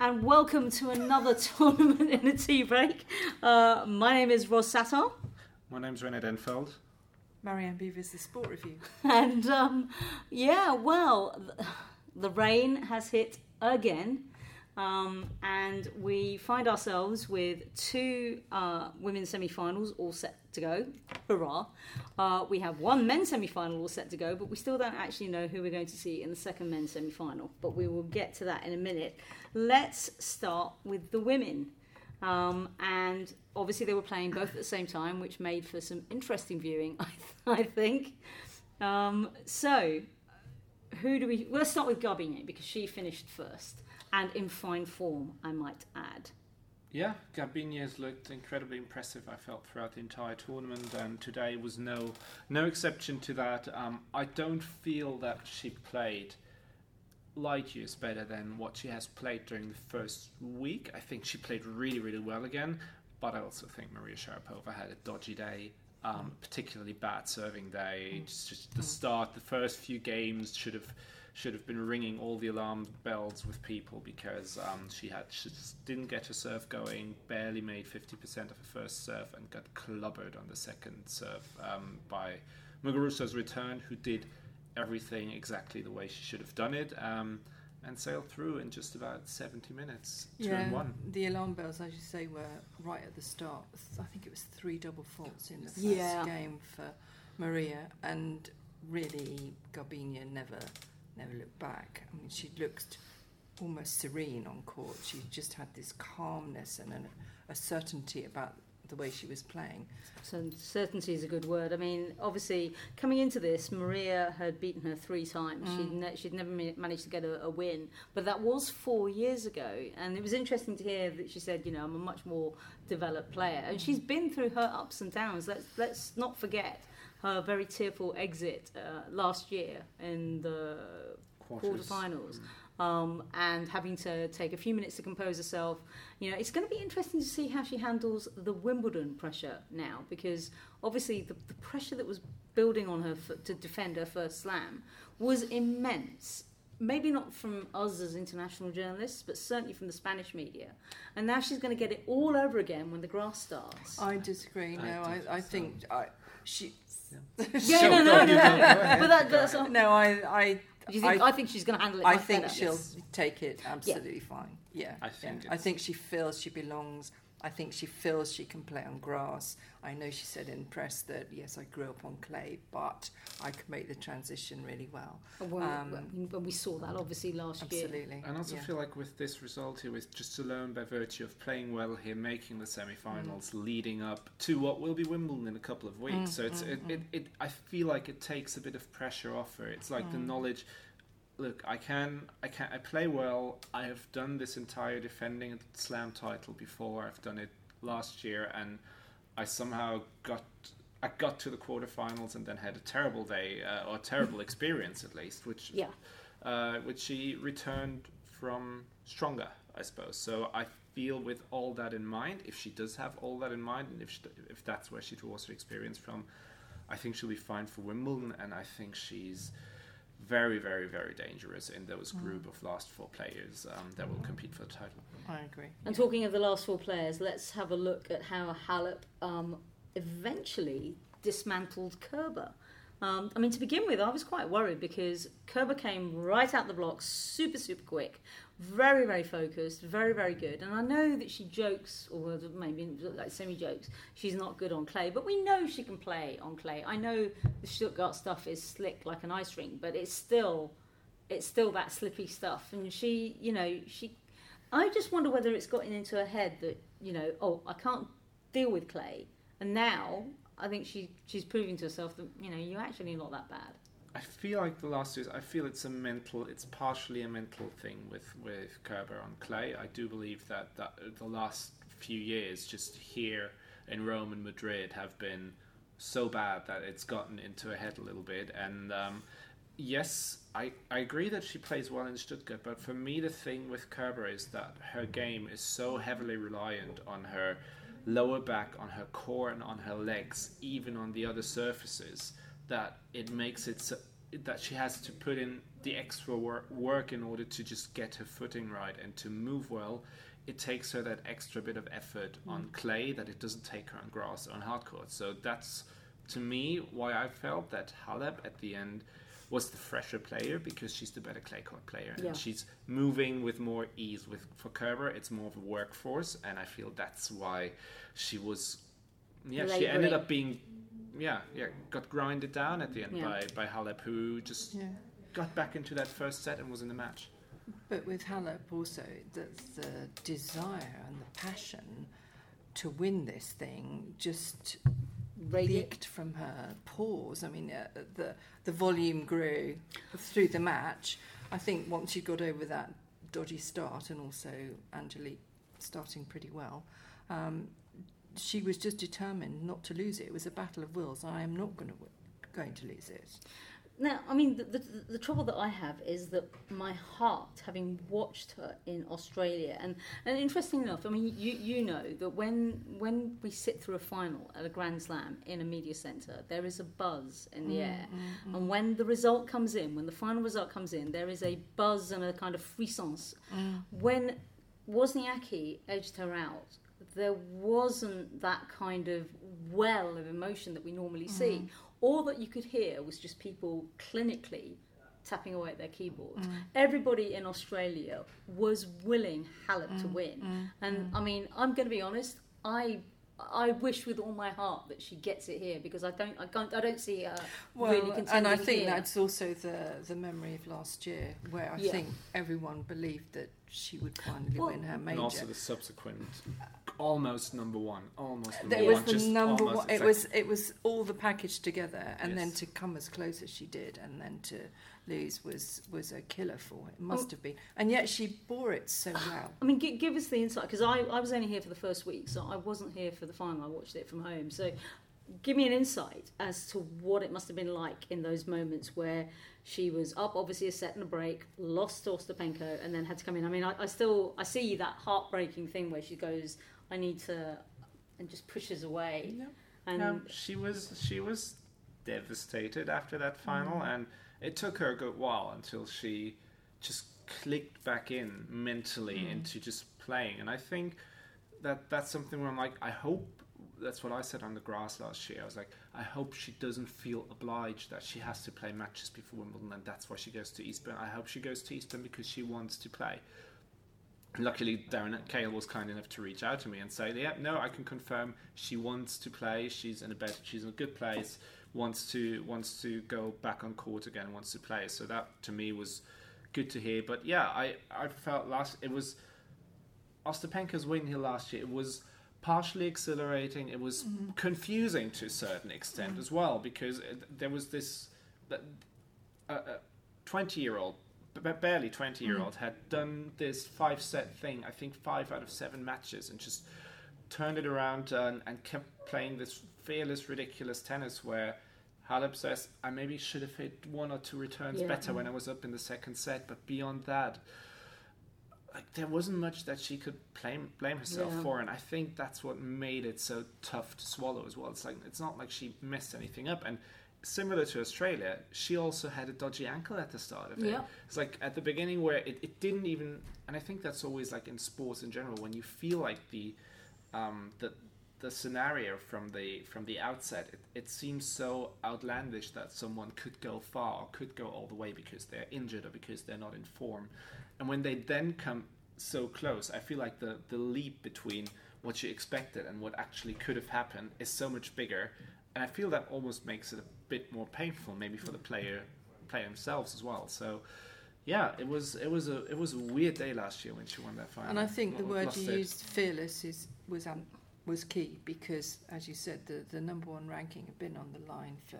and welcome to another tournament in a tea break. Uh, my name is Ros Satar, My name's René Denfeld. Marianne Bevis, the sport review. and um, yeah, well, the rain has hit again, um, and we find ourselves with two uh, women's semi-finals all set to go. Hurrah! Uh, we have one men's semi-final all set to go, but we still don't actually know who we're going to see in the second men's semi-final. But we will get to that in a minute. Let's start with the women. Um, and obviously they were playing both at the same time, which made for some interesting viewing, I, I think. Um, so, who do we? Well, let's start with Garbiñe because she finished first and in fine form, I might add. Yeah, Gabinez looked incredibly impressive. I felt throughout the entire tournament, and today was no no exception to that. Um, I don't feel that she played light years better than what she has played during the first week. I think she played really really well again, but I also think Maria Sharapova had a dodgy day. Um, particularly bad serving day. Just, just the start, the first few games should have should have been ringing all the alarm bells with people because um, she had she just didn't get her serve going, barely made 50% of her first serve, and got clobbered on the second serve um, by Muguruza's return, who did everything exactly the way she should have done it. Um, and sailed through in just about 70 minutes, two and one. the alarm bells, as you say, were right at the start. I think it was three double faults in the first Yeah. game for Maria, and really Garbiñe never, never looked back. I mean, she looked almost serene on court. She just had this calmness and an, a certainty about the way she was playing. So certainty is a good word. I mean, obviously, coming into this, Maria had beaten her three times. She'd, mm. ne- she'd never ma- managed to get a, a win, but that was four years ago. And it was interesting to hear that she said, you know, I'm a much more developed player, and she's been through her ups and downs. Let's let's not forget her very tearful exit uh, last year in the Quarters. quarterfinals. Um, and having to take a few minutes to compose herself. You know, it's going to be interesting to see how she handles the Wimbledon pressure now, because obviously the, the pressure that was building on her f- to defend her first slam was immense. Maybe not from us as international journalists, but certainly from the Spanish media. And now she's going to get it all over again when the grass starts. I disagree. No, I, don't I think think I, she. Yeah, no, no, no, no. But that, that's all. No, I, I, Do you think, I, I, think she's going to handle it. I much think better. she'll take it absolutely fine. Yeah, I think yeah. I think she feels she belongs. I think she feels she can play on grass. I know she said in press that yes, I grew up on clay, but I could make the transition really well. Well, Um, well, when we saw that obviously last year. Absolutely. And I also yeah. feel like with this result here, with just alone by virtue of playing well here, making the semi-finals, Mm. leading up to what will be Wimbledon in a couple of weeks. Mm, so it's mm, it, mm. it, it. I feel like it takes a bit of pressure off her. It's like the Mm. knowledge. Look, I can, I can, I play well. I have done this entire defending slam title before. I've done it last year, and I somehow got. I got to the quarterfinals and then had a terrible day, uh, or a terrible experience at least, which Yeah. uh, which she returned from stronger, I suppose. So I feel with all that in mind, if she does have all that in mind, and if she, if that's where she draws her experience from, I think she'll be fine for Wimbledon, and I think she's very, very, very dangerous in those group of last four players um, that will compete for the title. I agree. And yeah. talking of the last four players, let's have a look at how Halep um, eventually dismantled Kerber. Um, I mean, to begin with, I was quite worried because Kerber came right out the blocks, super, super quick, very, very focused, very, very good. And I know that she jokes, or maybe like semi jokes, she's not good on clay, but we know she can play on clay. I know the Stuttgart stuff is slick like an ice rink, but it's still, it's still that slippy stuff. And she, you know, she I just wonder whether it's gotten into her head that you know, oh, I can't deal with clay, and now I think she she's proving to herself that you know you're actually not that bad. I feel like the last years, I feel it's a mental, it's partially a mental thing with, with Kerber on clay. I do believe that, that the last few years, just here in Rome and Madrid, have been so bad that it's gotten into her head a little bit. And um, yes, I, I agree that she plays well in Stuttgart, but for me, the thing with Kerber is that her game is so heavily reliant on her lower back, on her core, and on her legs, even on the other surfaces, that it makes it so, that she has to put in the extra work, work in order to just get her footing right and to move well. It takes her that extra bit of effort Mm. on clay that it doesn't take her on grass or on hard court. So that's to me why I felt that Halep at the end was the fresher player because she's the better clay court player and Yeah. she's moving with more ease. With for Kerber, it's more of a workforce, and I feel that's why she was. Yeah, she ended up being. Yeah, yeah, got grinded down at the end Yeah. by by Halep, who just Yeah. got back into that first set and was in the match. But with Halep also, the, the desire and the passion to win this thing just Radiant. leaked from her pores. I mean, uh, the the volume grew through the match. I think once she got over that dodgy start, and also Angelique starting pretty well, um, she was just determined not to lose it. It was a battle of wills. I am not going to going to lose it. Now, I mean, the, the, the trouble that I have is that my heart, having watched her in Australia, and, and interesting enough, I mean, you, you know that when when we sit through a final at a Grand Slam in a media centre, there is a buzz in the mm, air. Mm, mm. And when the result comes in, when the final result comes in, there is a buzz and a kind of frissons. When Wozniacki edged her out, there wasn't that kind of well of emotion that we normally see. Mm. All that you could hear was just people clinically tapping away at their keyboards. Mm. Everybody in Australia was willing Halep to mm. win. And I mean, I'm going to be honest, I I wish with all my heart that she gets it here because I don't I can't I don't see her Well, really contending and I think here. that's also the the memory of last year, where I Yeah. think everyone believed that she would finally Well- win her major. And also the subsequent, almost number one, almost number There one. was the just number almost, one. it's It like- was it was all the package together, and then Yes. to come as close as she did, and then to lose was was a killer for her. It must Oh. have been, and yet she bore it so well. I mean, give, give us the insight because I, I was only here for the first week, so I wasn't here for the final. I watched it from home. So, give me an insight as to what it must have been like in those moments where she was up, obviously a set and a break, lost to Ostapenko, and then had to come in. I mean, I, I still I see that heartbreaking thing where she goes, "I need to," and just pushes away. And No, she was she was devastated after that final, Mm. and it took her a good while until she just clicked back in mentally Mm. into just playing. And I think that that's something where I'm like, I hope that's what I said on the grass last year. I was like, I hope she doesn't feel obliged that she has to play matches before Wimbledon, and that's why she goes to Eastbourne. I hope she goes to Eastbourne because she wants to play. Luckily, Darren Cahill was kind enough to reach out to me and say, "Yeah, no, I can confirm she wants to play. She's in a better, she's in a good place. Wants to wants to go back on court again. Wants to play." So that to me was good to hear. But yeah, I I felt last it was Ostapenko's win here last year. It was partially exhilarating. It was mm-hmm. confusing to a certain extent mm-hmm. as well because it, there was this that uh, uh, a twenty year old, barely twenty year old, mm. had done this five set thing. I think five out of seven matches, and just turned it around and, and kept playing this fearless, ridiculous tennis where. Halep says, I maybe should have hit one or two returns Yeah. better when I was up in the second set, but beyond that, like there wasn't much that she could blame blame herself Yeah. for, and I think that's what made it so tough to swallow as well. It's like it's not like she messed anything up, and similar to Australia, she also had a dodgy ankle at the start of it. Yeah. It's like at the beginning where it, it didn't even, and I think that's always like in sports in general when you feel like the um, the the scenario from the from the outset, it, it seems so outlandish that someone could go far or could go all the way because they're injured or because they're not in form, and when they then come so close, I feel like the the leap between what you expected and what actually could have happened is so much bigger, and I feel that almost makes it a bit more painful, maybe for the player player themselves as well. So. Yeah, it was it was a it was a weird day last year when she won that final. And I think the word you it. used, fearless, is was um, was key because, as you said, the, the number one ranking had been on the line for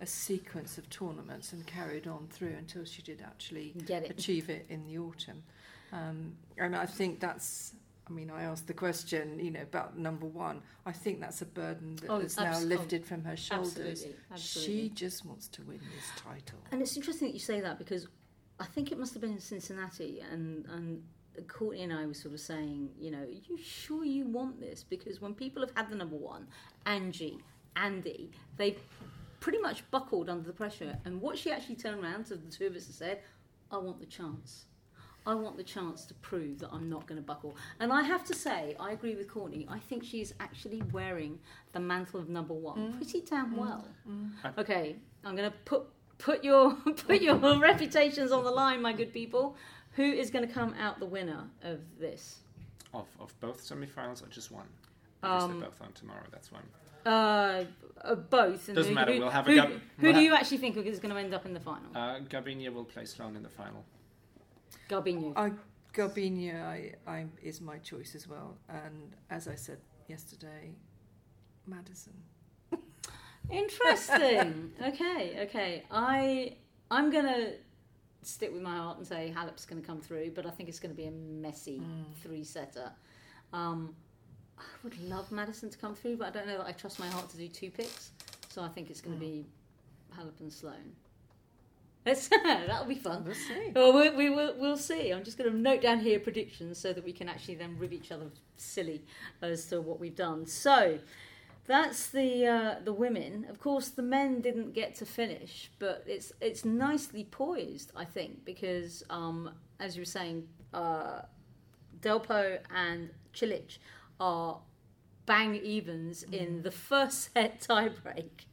a sequence of tournaments and carried on through until she did actually get it. achieve it in the autumn. Um, and I think that's. I mean, I asked the question, you know, about number one. I think that's a burden that Oh, is now oh, lifted from her shoulders. Absolutely, absolutely. She just wants to win this title. And it's interesting that you say that because I think it must have been in Cincinnati, and and Courtney and I were sort of saying, you know, are you sure you want this? Because when people have had the number one, Angie, Andy, they've pretty much buckled under the pressure. And what she actually turned around to the two of us and said, I want the chance. I want the chance to prove that I'm not going to buckle. And I have to say, I agree with Courtney. I think she's actually wearing the mantle of number one pretty damn well. Okay, I'm going to put put your put your reputations on the line, my good people. Who is going to come out the winner of this? Of, of both semi-finals or just one? Because Um, they're both on tomorrow. That's one. Uh, uh, both. And Doesn't who, matter, Who, we'll have a who, gub- who we'll do ha- you actually think is going to end up in the final? Uh, Garbiñe will play Sloane in the final. Garbiñe. I, I, I, is my choice as well. And as I said yesterday, Madison. Interesting. okay, okay. I I'm gonna stick with my heart and say Halep's going to come through, but I think it's going to be a messy three setter. Um, I would love Madison to come through, but I don't know that I trust my heart to do two picks. So I think it's going to be Halep and Sloane. That'll be fun. We'll see. Well, we, we will we'll see. I'm just going to note down here predictions so that we can actually then rib each other silly as to what we've done. So that's the uh, the women. Of course, the men didn't get to finish, but it's it's nicely poised, I think, because um, as you were saying, uh, Delpo and Cilic are bang evens in the first set tiebreak,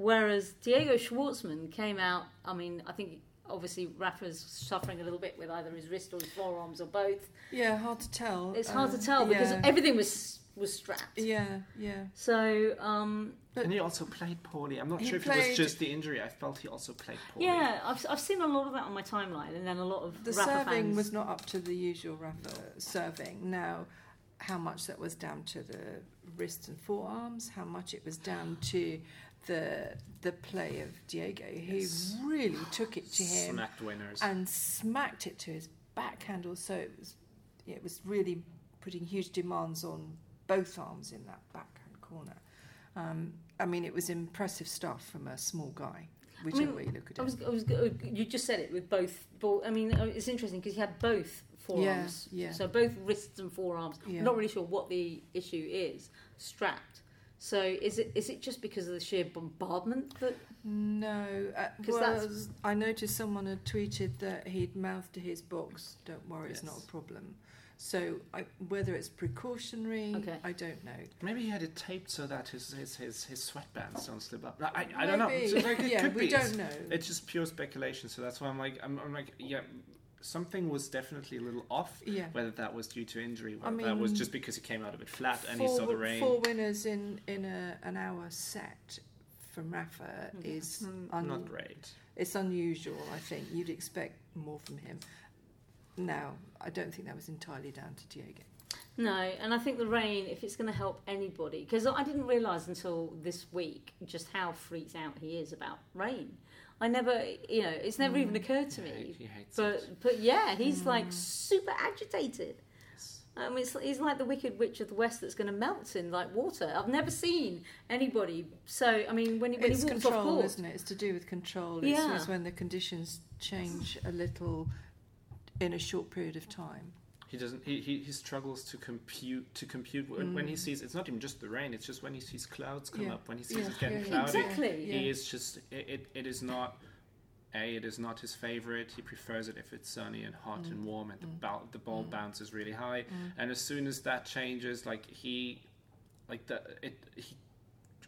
whereas Diego Schwartzman came out. I mean, I think obviously Rafa's suffering a little bit with either his wrist or his forearms or both. Yeah, hard to tell. It's hard to tell because yeah. everything was was strapped. Yeah, yeah. So um, But- and he also played poorly. I'm not sure if it was just the injury. I felt he also played poorly. yeah, I've I've seen a lot of that on my timeline, and then a lot of The Rafa serving fans. was not up to the usual Rafa serving. Now, how much that was down to the wrists and forearms, how much it was down to the the play of Diego, who Yes. really took it to him Smacked winners. and smacked it to his backhand. Also, it was it was really putting huge demands on both arms in that backhand corner. Um, I mean, it was impressive stuff from a small guy, whichever mean, way you look at I it. was, I was, you just said it with both. Ball, I mean, uh, it's interesting because he had both forearms. Yeah, yeah. So both wrists and forearms. Yeah. I'm not really sure what the issue is. Strapped. So is it is it just because of the sheer bombardment that? No, uh, 'Cause well, that's- I noticed someone had tweeted that he'd mouthed to his box, "Don't worry, it's not a problem." So I, whether it's precautionary, Okay. I don't know. Maybe he had it taped so that his his his, his sweatbands don't slip up. I, I, I don't know. So, like, it yeah, could we be. don't know. It's just pure speculation. So that's why I'm like, I'm, I'm like, yeah, something was definitely a little off. yeah, Whether that was due to injury, I whether that was just because he came out of it flat and four, he saw the rain. four winners in in a, an hour set from Rafa Yeah. is Mm, un- not great. it's unusual. I think you'd expect more from him. Now, I don't think that was entirely down to Diego. No, and I think the rain, if it's going to help anybody, because I didn't realise until this week just how freaked out he is about rain. I never, you know, it's never even Mm. occurred to me. he But it. but yeah, he's like Mm. super agitated. Yes. I mean, it's, he's like the Wicked Witch of the West that's going to melt in like water. I've never seen anybody. So I mean, when he, when it's he walks control, off court, isn't it? It's to do with control. It's, Yeah. it's when the conditions change a little in a short period of time. He doesn't. He, he, he struggles to compute to compute when, when he Mm. sees. It's not even just the rain. It's just when he sees clouds come Yeah. up. When he sees Yeah, it's getting cloudy. Exactly. He is just. It, it, it is not. A. It is not his favorite. He prefers it if it's sunny and hot and Mm. warm, and the, Mm. ball, the ball Mm. bounces really high. Mm. And as soon as that changes, like he, like the it he.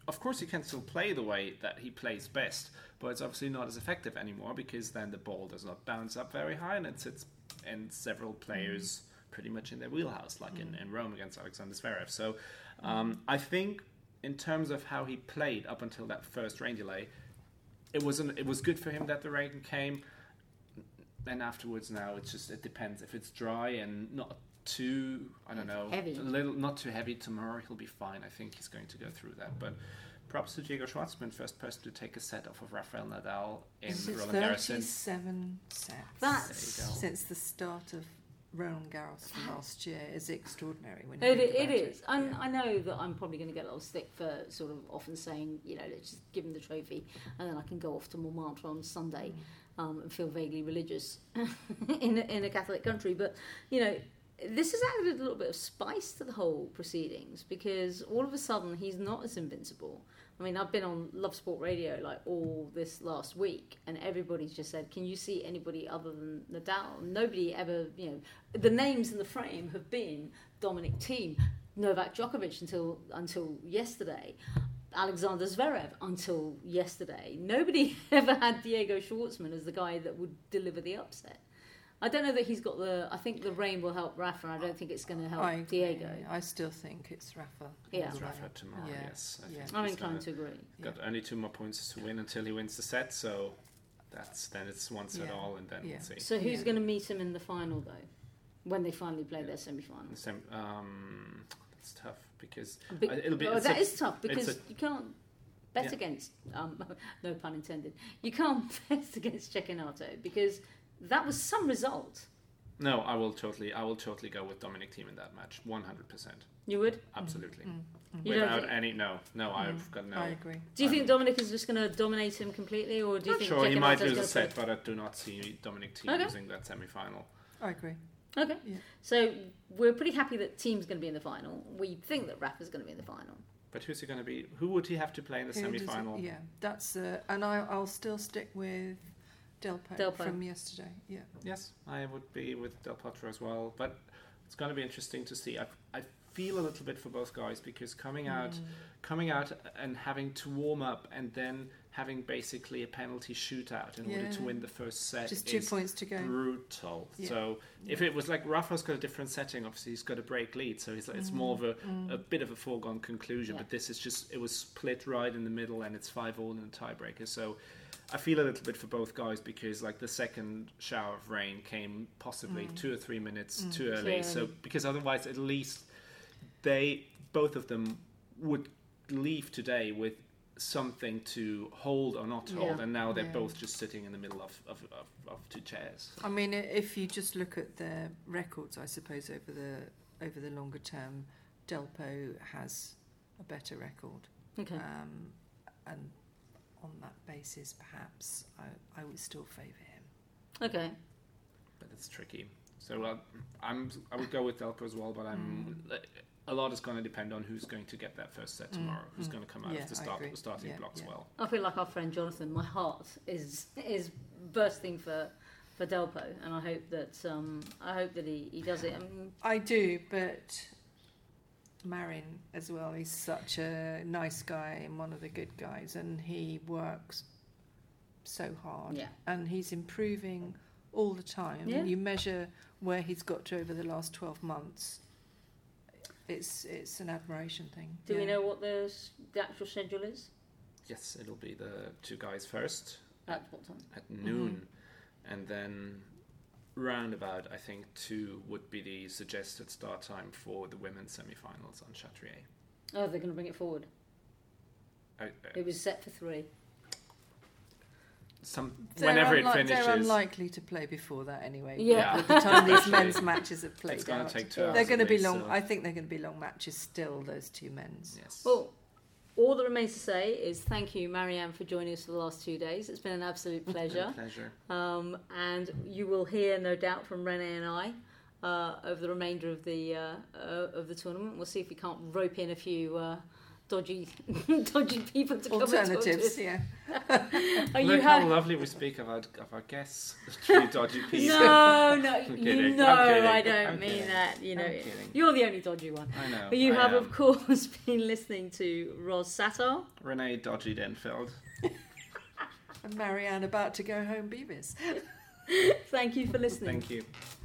Of course, he can still play the way that he plays best, but it's obviously not as effective anymore because then the ball does not bounce up very high and it sits in several players pretty much in their wheelhouse, like in, Mm. in Rome against Alexander Zverev. So um, I think in terms of how he played up until that first rain delay, it wasn't. It was good for him that the rain came. Then afterwards, now it's just it depends. If it's dry and not too, I don't know, Heavy. a little not too heavy tomorrow, he'll be fine. I think he's going to go through that. But props to Diego Schwartzman, first person to take a set off of Rafael Nadal in Roland Garros. 37 sets That's- There you go. since the start of Roland Garros last year is extraordinary. When It, it is. And Yeah. I know that I'm probably going to get a little stick for sort of often saying, you know, let's just give him the trophy and then I can go off to Montmartre on Sunday um, and feel vaguely religious in, in a Catholic country. But, you know, this has added a little bit of spice to the whole proceedings because all of a sudden he's not as invincible. I mean, I've been on Love Sport Radio like all this last week, and everybody's just said, "Can you see anybody other than Nadal?" Nobody ever, you know, the names in the frame have been Dominic Thiem, Novak Djokovic until until yesterday. Alexander Zverev until yesterday. Nobody ever had Diego Schwartzman as the guy that would deliver the upset. I don't know that he's got the. I think the rain will help Rafa. I don't think it's going to help I. Diego. I still think it's Rafa. Yeah. It's Rafa tomorrow. Yeah. Yes, I Yeah. think I'm he's inclined gonna- to agree. Got only two more points to win until he wins the set, so that's then it's one set Yeah. all, and then Yeah. we'll see. So who's Yeah. going to meet him in the final though? When they finally play their semi-final. The same, um, that's tough because Be- it'll be- well, it's that a- is tough because a- you can't bet Yeah. against. Um, no pun intended. You can't bet against Cecchinato because that was some result. no, I will totally, I will totally go with Dominic Thiem in that match, one hundred percent, You would? absolutely, Mm, mm. You without think- any. No, no, I've Mm, got no. I agree. Do you think Dominic is just going to dominate him completely, or do you Not think sure, he might lose a gonna set, but I do not see Dominic Thiem Okay. losing that semi-final. I agree. Okay. Yeah. So we're pretty happy that Thiem's going to be in the final. We think that Rafa's going to be in the final. But who's he going to be? Who would he have to play in the Who semi-final? Yeah, that's uh, and I, I'll still stick with Delpo, Potro. from yesterday. Yeah, Yes, I would be with Del Potro as well. But it's going to be interesting to see. I, I feel a little bit for both guys because coming out, Mm. coming out and having to warm up and then having basically a penalty shootout in order to win the first set just two is points to go. brutal. Yeah. So if it was like Rafa's got a different setting, obviously he's got a break lead, so it's, it's more of a, Mm. a bit of a foregone conclusion. Yeah. But this is just it was split right in the middle, and it's five all in the tiebreaker. So I feel a little bit for both guys because like the second shower of rain came possibly Mm. two or three minutes Mm. too early. Too So because otherwise, at least they both of them would leave today with something to hold or not hold, Yeah. and now they're Yeah. both just sitting in the middle of of, of, of two chairs. I mean, if you just look at their records, I suppose over the over the longer term, Delpo has a better record, Okay. um, and on that basis, perhaps I, I would still favour him. Okay. but it's tricky. So uh, I'm I would go with Delpo as well, but I'm a lot is going to depend on who's going to get that first set Mm, tomorrow, who's mm. going to come out Yeah, of the start the starting Yeah, blocks yeah. well. I feel like our friend Jonathan. My heart is is bursting for for Delpo, and I hope that um, I hope that he, he does it. I mean, I do, but Marin as well. He's such a nice guy and one of the good guys, and he works so hard. Yeah. And he's improving all the time. Yeah. You measure where he's got to over the last twelve months. It's it's an admiration thing. do we know what the the actual schedule is? Yes, it'll be the two guys first At what time? at noon, mm-hmm. and then roundabout I think two would be the suggested start time for the women's semi-finals on Chatrier. Oh, they're going to bring it forward. Oh, I, It was set for three. some They're whenever unli- it finishes, They're unlikely to play before that anyway. Yeah. By the time these men's matches have played it's going out. to take two Yeah. hours. They're going to be long. so- I think they're going to be long matches still. Those two men's. yes. Well, all that remains to say is thank you, Marianne, for joining us for the last two days. It's been an absolute pleasure. pleasure. Um, and you will hear, no doubt, from Renee and I uh, over the remainder of the uh, uh, of the tournament. We'll see if we can't rope in a few uh, dodgy dodgy people to come and talk to Alternatives, yeah. You Look how ha- lovely we speak of our, of our guests, the three dodgy people. No, no, you kidding, know I'm kidding, I don't I'm mean kidding, that. You know, I'm kidding. you're the only dodgy one. I know. But you I have, am. of course, been listening to Ros Satar. Renee Dodgy Denfeld. And Marianne about to go home, Bevis. Thank you for listening. Thank you.